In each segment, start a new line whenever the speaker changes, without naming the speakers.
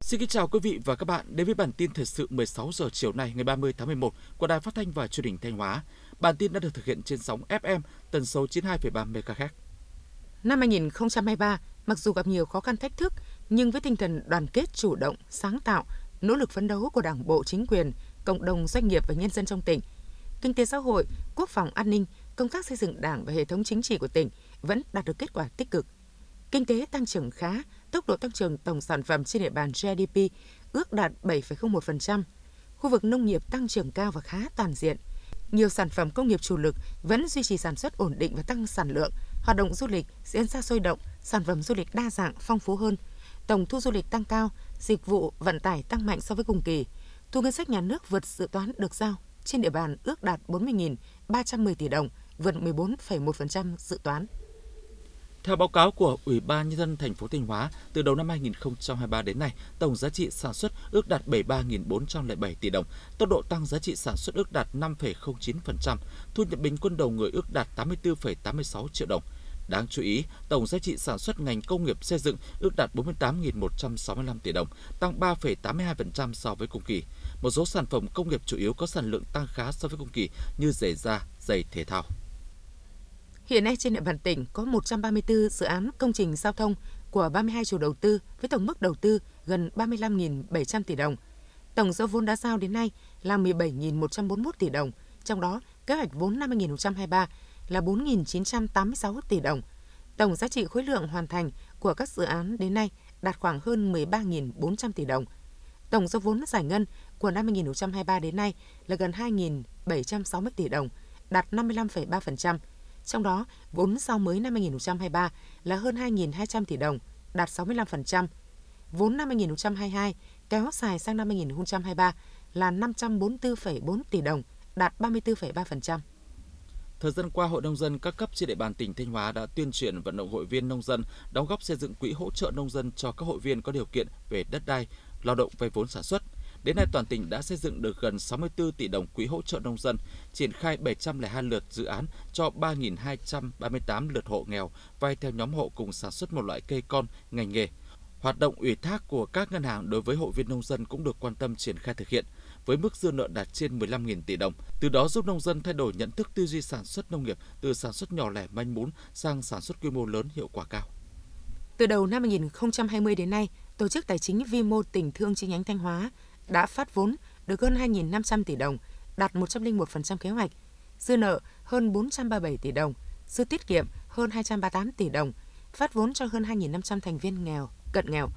Xin kính chào quý vị và các bạn đến với bản tin thời sự 16 giờ chiều nay ngày 30 tháng 11 của Đài Phát thanh và Truyền hình Thanh Hóa. Bản tin đã được thực hiện trên sóng FM tần số 92,3 MHz.
Năm 2023, mặc dù gặp nhiều khó khăn thách thức, nhưng với tinh thần đoàn kết chủ động, sáng tạo, nỗ lực phấn đấu của Đảng bộ, chính quyền, cộng đồng doanh nghiệp và nhân dân trong tỉnh, kinh tế xã hội, quốc phòng an ninh, công tác xây dựng Đảng và hệ thống chính trị của tỉnh vẫn đạt được kết quả tích cực. Kinh tế tăng trưởng khá, tốc độ tăng trưởng tổng sản phẩm trên địa bàn GDP ước đạt 7,01%. Khu vực nông nghiệp tăng trưởng cao và khá toàn diện. Nhiều sản phẩm công nghiệp chủ lực vẫn duy trì sản xuất ổn định và tăng sản lượng. Hoạt động du lịch diễn ra sôi động, sản phẩm du lịch đa dạng, phong phú hơn. Tổng thu du lịch tăng cao, dịch vụ vận tải tăng mạnh so với cùng kỳ. Thu ngân sách nhà nước vượt dự toán được giao trên địa bàn ước đạt 40.310 tỷ đồng, vượt 14,1% dự toán.
Theo báo cáo của Ủy ban nhân dân thành phố Thanh Hóa, từ đầu năm 2023 đến nay, tổng giá trị sản xuất ước đạt 73.407 tỷ đồng, tốc độ tăng giá trị sản xuất ước đạt 5,09%, thu nhập bình quân đầu người ước đạt 84,86 triệu đồng. Đáng chú ý, tổng giá trị sản xuất ngành công nghiệp xây dựng ước đạt 48.165 tỷ đồng, tăng 3,82% so với cùng kỳ. Một số sản phẩm công nghiệp chủ yếu có sản lượng tăng khá so với cùng kỳ như giày da, giày thể thao.
Hiện nay trên địa bàn tỉnh có 134 dự án công trình giao thông của 32 chủ đầu tư với tổng mức đầu tư gần 35.700 tỷ đồng. Tổng số vốn đã giao đến nay là 17.141 tỷ đồng, trong đó kế hoạch vốn năm 2023 là 4.986 tỷ đồng. Tổng giá trị khối lượng hoàn thành của các dự án đến nay đạt khoảng hơn 13.400 tỷ đồng. Tổng số vốn giải ngân của năm 2023 đến nay là gần 2.760 tỷ đồng, đạt 55,3%. Trong đó, vốn sau mới năm 2023 là hơn 2.200 tỷ đồng, đạt 65%. Vốn năm 2022 kéo dài sang năm 2023 là 544,4 tỷ đồng, đạt 34,3%.
Thời gian qua, Hội nông dân các cấp trên địa bàn tỉnh Thanh Hóa đã tuyên truyền vận động hội viên nông dân đóng góp xây dựng quỹ hỗ trợ nông dân cho các hội viên có điều kiện về đất đai, lao động vay vốn sản xuất. Đến nay toàn tỉnh đã xây dựng được gần 64 tỷ đồng quỹ hỗ trợ nông dân, triển khai 702 lượt dự án cho 3.238 lượt hộ nghèo vay theo nhóm hộ cùng sản xuất một loại cây con, ngành nghề. Hoạt động ủy thác của các ngân hàng đối với hội viên nông dân cũng được quan tâm triển khai thực hiện với mức dư nợ đạt trên 15.000 tỷ đồng. Từ đó giúp nông dân thay đổi nhận thức tư duy sản xuất nông nghiệp từ sản xuất nhỏ lẻ manh mún sang sản xuất quy mô lớn hiệu quả cao.
Từ đầu năm 2020 đến nay, Tổ chức Tài chính Vi mô tỉnh Thương chi nhánh Thanh Hóa đã phát vốn được hơn 2.500 tỷ đồng, đạt 101% kế hoạch, dư nợ hơn 437 tỷ đồng, dư tiết kiệm hơn 238 tỷ đồng, phát vốn cho hơn 2.500 thành viên nghèo, cận nghèo,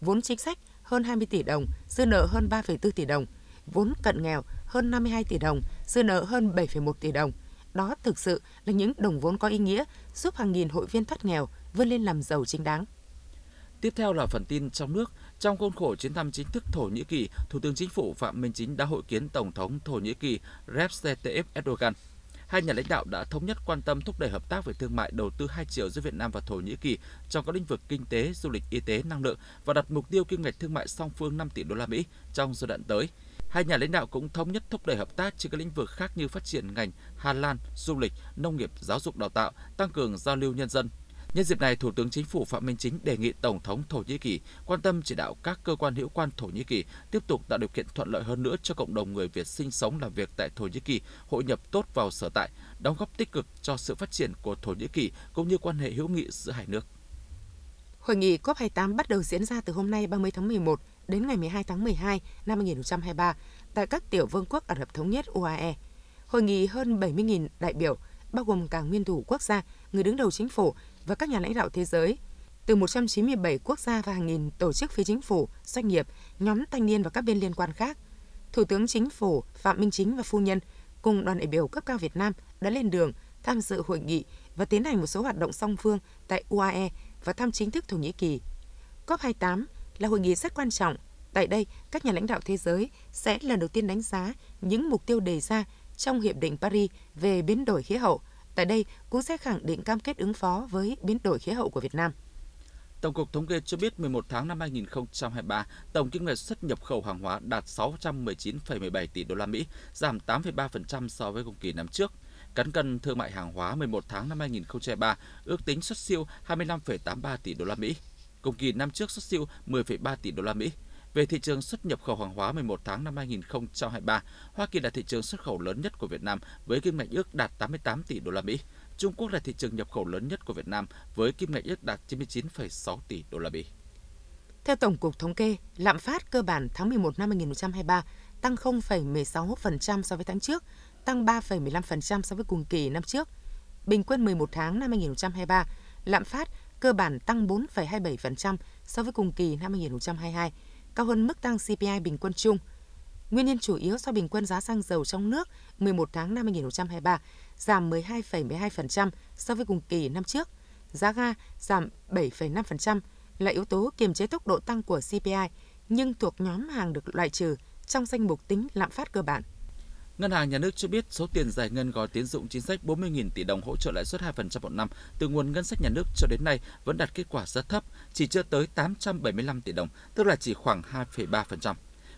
vốn chính sách hơn 20 tỷ đồng, dư nợ hơn 3,4 tỷ đồng, vốn cận nghèo hơn 52 tỷ đồng, dư nợ hơn 7,1 tỷ đồng. Đó thực sự là những đồng vốn có ý nghĩa giúp hàng nghìn hội viên thoát nghèo vươn lên làm giàu chính đáng.
Tiếp theo là phần tin trong nước. Trong khuôn khổ chuyến thăm chính thức Thổ Nhĩ Kỳ, Thủ tướng Chính phủ Phạm Minh Chính đã hội kiến Tổng thống Thổ Nhĩ Kỳ Recep Tayyip Erdogan. Hai nhà lãnh đạo đã thống nhất quan tâm thúc đẩy hợp tác về thương mại đầu tư hai chiều giữa Việt Nam và Thổ Nhĩ Kỳ trong các lĩnh vực kinh tế, du lịch, y tế, năng lượng và đặt mục tiêu kim ngạch thương mại song phương 5 tỷ đô la Mỹ trong giai đoạn tới. Hai nhà lãnh đạo cũng thống nhất thúc đẩy hợp tác trên các lĩnh vực khác như phát triển ngành Hà Lan, du lịch, nông nghiệp, giáo dục đào tạo, tăng cường giao lưu nhân dân, Nhân dịp này, Thủ tướng Chính phủ Phạm Minh Chính đề nghị Tổng thống Thổ Nhĩ Kỳ quan tâm chỉ đạo các cơ quan hữu quan Thổ Nhĩ Kỳ tiếp tục tạo điều kiện thuận lợi hơn nữa cho cộng đồng người Việt sinh sống làm việc tại Thổ Nhĩ Kỳ hội nhập tốt vào sở tại, đóng góp tích cực cho sự phát triển của Thổ Nhĩ Kỳ cũng như quan hệ hữu nghị giữa hai nước.
Hội nghị COP28 bắt đầu diễn ra từ hôm nay 30 tháng 11 đến ngày 12 tháng 12 năm 2023 tại các tiểu vương quốc Ả Rập Thống Nhất UAE. Hội nghị hơn 70.000 đại biểu, bao gồm cả nguyên thủ quốc gia, người đứng đầu chính phủ và các nhà lãnh đạo thế giới từ 197 quốc gia và hàng nghìn tổ chức phi chính phủ, doanh nghiệp, nhóm thanh niên và các bên liên quan khác. Thủ tướng Chính phủ Phạm Minh Chính và phu nhân cùng đoàn đại biểu cấp cao Việt Nam đã lên đường tham dự hội nghị và tiến hành một số hoạt động song phương tại UAE và thăm chính thức Thổ Nhĩ Kỳ. COP28 là hội nghị rất quan trọng. Tại đây, các nhà lãnh đạo thế giới sẽ lần đầu tiên đánh giá những mục tiêu đề ra trong Hiệp định Paris về biến đổi khí hậu – tại đây cũng sẽ khẳng định cam kết ứng phó với biến đổi khí hậu của Việt Nam.
Tổng cục Thống kê cho biết 11 tháng năm 2023, tổng kim ngạch xuất nhập khẩu hàng hóa đạt 619,17 tỷ đô la Mỹ, giảm 8,3% so với cùng kỳ năm trước. Cán cân thương mại hàng hóa 11 tháng năm 2023 ước tính xuất siêu 25,83 tỷ đô la Mỹ. Cùng kỳ năm trước xuất siêu 10,3 tỷ đô la Mỹ. Về thị trường xuất nhập khẩu hàng hóa 11 tháng năm 2023, Hoa Kỳ là thị trường xuất khẩu lớn nhất của Việt Nam với kim ngạch ước đạt 88 tỷ đô la Mỹ. Trung Quốc là thị trường nhập khẩu lớn nhất của Việt Nam với kim ngạch ước đạt 99,6 tỷ đô la Mỹ.
Theo Tổng cục Thống kê, lạm phát cơ bản tháng 11 năm 2023 tăng 0,16% so với tháng trước, tăng 3,15% so với cùng kỳ năm trước. Bình quân 11 tháng năm 2023, lạm phát cơ bản tăng 4,27% so với cùng kỳ năm 2022, cao hơn mức tăng CPI bình quân chung. Nguyên nhân chủ yếu do bình quân giá xăng dầu trong nước 11 tháng năm 2023 giảm 12,12% so với cùng kỳ năm trước. Giá ga giảm 7,5% là yếu tố kiềm chế tốc độ tăng của CPI, nhưng thuộc nhóm hàng được loại trừ trong danh mục tính lạm phát cơ bản.
Ngân hàng Nhà nước cho biết số tiền giải ngân gói tín dụng chính sách 40.000 tỷ đồng hỗ trợ lãi suất 2% một năm từ nguồn ngân sách nhà nước cho đến nay vẫn đạt kết quả rất thấp, chỉ chưa tới 875 tỷ đồng, tức là chỉ khoảng 2,3%.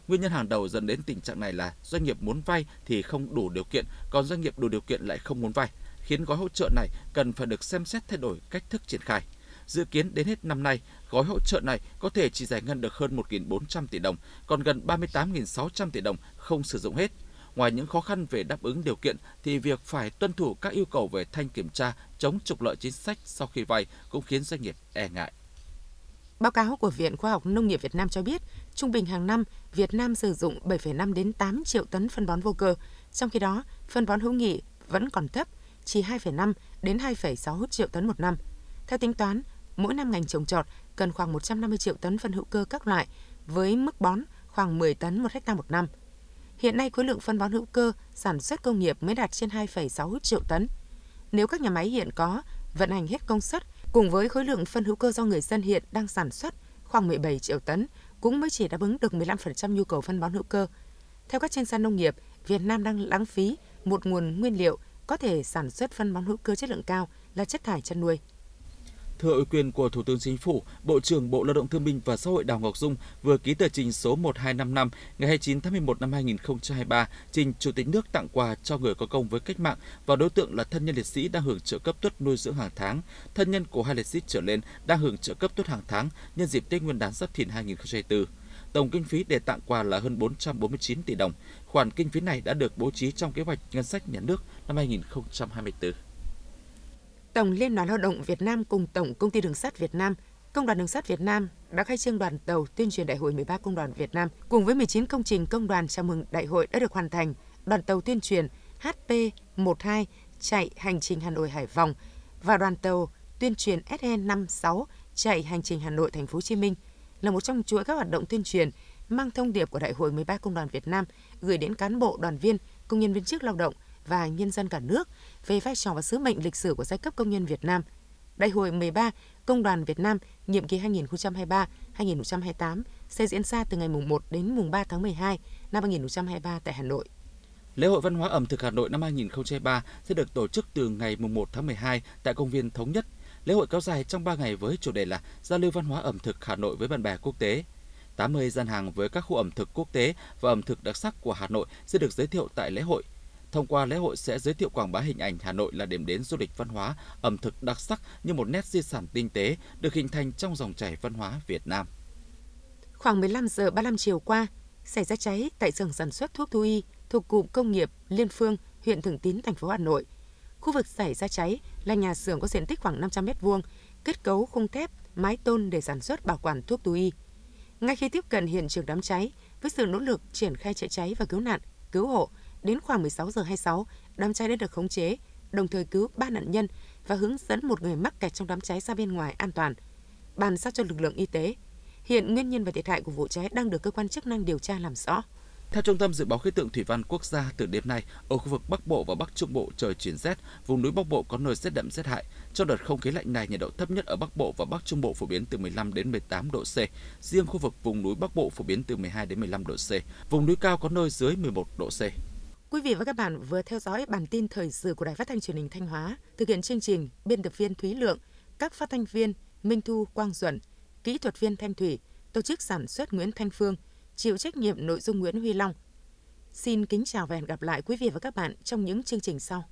Nguyên nhân hàng đầu dẫn đến tình trạng này là doanh nghiệp muốn vay thì không đủ điều kiện, còn doanh nghiệp đủ điều kiện lại không muốn vay, khiến gói hỗ trợ này cần phải được xem xét thay đổi cách thức triển khai. Dự kiến đến hết năm nay, gói hỗ trợ này có thể chỉ giải ngân được hơn 1.400 tỷ đồng, còn gần 38.600 tỷ đồng không sử dụng hết. Ngoài những khó khăn về đáp ứng điều kiện thì việc phải tuân thủ các yêu cầu về thanh kiểm tra, chống trục lợi chính sách sau khi vay cũng khiến doanh nghiệp e ngại.
Báo cáo của Viện Khoa học Nông nghiệp Việt Nam cho biết, trung bình hàng năm, Việt Nam sử dụng 7,5 đến 8 triệu tấn phân bón vô cơ, trong khi đó, phân bón hữu nghị vẫn còn thấp, chỉ 2,5 đến 2,6 triệu tấn một năm. Theo tính toán, mỗi năm ngành trồng trọt cần khoảng 150 triệu tấn phân hữu cơ các loại, với mức bón khoảng 10 tấn một hecta một năm. Hiện nay khối lượng phân bón hữu cơ sản xuất công nghiệp mới đạt trên 2,6 triệu tấn. Nếu các nhà máy hiện có vận hành hết công suất cùng với khối lượng phân hữu cơ do người dân hiện đang sản xuất khoảng 17 triệu tấn cũng mới chỉ đáp ứng được 15% nhu cầu phân bón hữu cơ. Theo các chuyên gia nông nghiệp, Việt Nam đang lãng phí một nguồn nguyên liệu có thể sản xuất phân bón hữu cơ chất lượng cao là chất thải chăn nuôi.
Thưa ủy quyền của Thủ tướng Chính phủ, Bộ trưởng Bộ Lao động Thương binh và Xã hội Đào Ngọc Dung vừa ký tờ trình số 1255 ngày 29 tháng 11 năm 2023 trình Chủ tịch nước tặng quà cho người có công với cách mạng và đối tượng là thân nhân liệt sĩ đang hưởng trợ cấp tuất nuôi dưỡng hàng tháng, thân nhân của hai liệt sĩ trở lên đang hưởng trợ cấp tuất hàng tháng nhân dịp Tết Nguyên đán Giáp Thìn 2024. Tổng kinh phí để tặng quà là hơn 449 tỷ đồng. Khoản kinh phí này đã được bố trí trong kế hoạch ngân sách nhà nước năm 2024.
Tổng Liên đoàn Lao động Việt Nam cùng Tổng Công ty Đường sắt Việt Nam, Công đoàn Đường sắt Việt Nam đã khai trương đoàn tàu tuyên truyền Đại hội 13 Công đoàn Việt Nam cùng với 19 công trình công đoàn chào mừng đại hội đã được hoàn thành. Đoàn tàu tuyên truyền HP12 chạy hành trình Hà Nội Hải Phòng và đoàn tàu tuyên truyền SE56 chạy hành trình Hà Nội Thành phố Hồ Chí Minh là một trong chuỗi các hoạt động tuyên truyền mang thông điệp của Đại hội 13 Công đoàn Việt Nam gửi đến cán bộ, đoàn viên, công nhân viên chức lao động và nhân dân cả nước về vai trò và sứ mệnh lịch sử của giai cấp công nhân Việt Nam. Đại hội 13 Công đoàn Việt Nam nhiệm kỳ 2023-2028 sẽ diễn ra từ ngày mùng 1 đến mùng 3 tháng 12 năm 2023 tại Hà Nội.
Lễ hội văn hóa ẩm thực Hà Nội năm 2023 sẽ được tổ chức từ ngày mùng 1 tháng 12 tại công viên Thống Nhất. Lễ hội kéo dài trong 3 ngày với chủ đề là giao lưu văn hóa ẩm thực Hà Nội với bạn bè quốc tế. 80 gian hàng với các khu ẩm thực quốc tế và ẩm thực đặc sắc của Hà Nội sẽ được giới thiệu tại lễ hội. Thông qua lễ hội sẽ giới thiệu quảng bá hình ảnh Hà Nội là điểm đến du lịch văn hóa, ẩm thực đặc sắc như một nét di sản tinh tế được hình thành trong dòng chảy văn hóa Việt Nam.
Khoảng 15 giờ 35 chiều qua, xảy ra cháy tại xưởng sản xuất thuốc thú y thuộc cụm công nghiệp Liên Phương, huyện Thường Tín, thành phố Hà Nội. Khu vực xảy ra cháy là nhà xưởng có diện tích khoảng 500 m2, kết cấu khung thép, mái tôn để sản xuất bảo quản thuốc thú y. Ngay khi tiếp cận hiện trường đám cháy, với sự nỗ lực triển khai chữa cháy và cứu nạn, cứu hộ, Đến khoảng 16 giờ 26, đám cháy đã được khống chế, đồng thời cứu ba nạn nhân và hướng dẫn một người mắc kẹt trong đám cháy ra bên ngoài an toàn, bàn giao cho lực lượng y tế. Hiện nguyên nhân và thiệt hại của vụ cháy đang được cơ quan chức năng điều tra làm rõ.
Theo Trung tâm Dự báo Khí tượng Thủy văn Quốc gia, từ đêm nay, ở khu vực Bắc Bộ và Bắc Trung Bộ trời chuyển rét, vùng núi Bắc Bộ có nơi rét đậm rét hại. Trong đợt không khí lạnh này, nhiệt độ thấp nhất ở Bắc Bộ và Bắc Trung Bộ phổ biến từ 15 đến 18 độ C. Riêng khu vực vùng núi Bắc Bộ phổ biến từ 12 đến 15 độ C. Vùng núi cao có nơi dưới 11 độ C.
Quý vị và các bạn vừa theo dõi bản tin thời sự của Đài Phát thanh Truyền hình Thanh Hóa, thực hiện chương trình biên tập viên Thúy Lượng, các phát thanh viên Minh Thu, Quang Duẩn, kỹ thuật viên Thanh Thủy, tổ chức sản xuất Nguyễn Thanh Phương, chịu trách nhiệm nội dung Nguyễn Huy Long. Xin kính chào và hẹn gặp lại quý vị và các bạn trong những chương trình sau.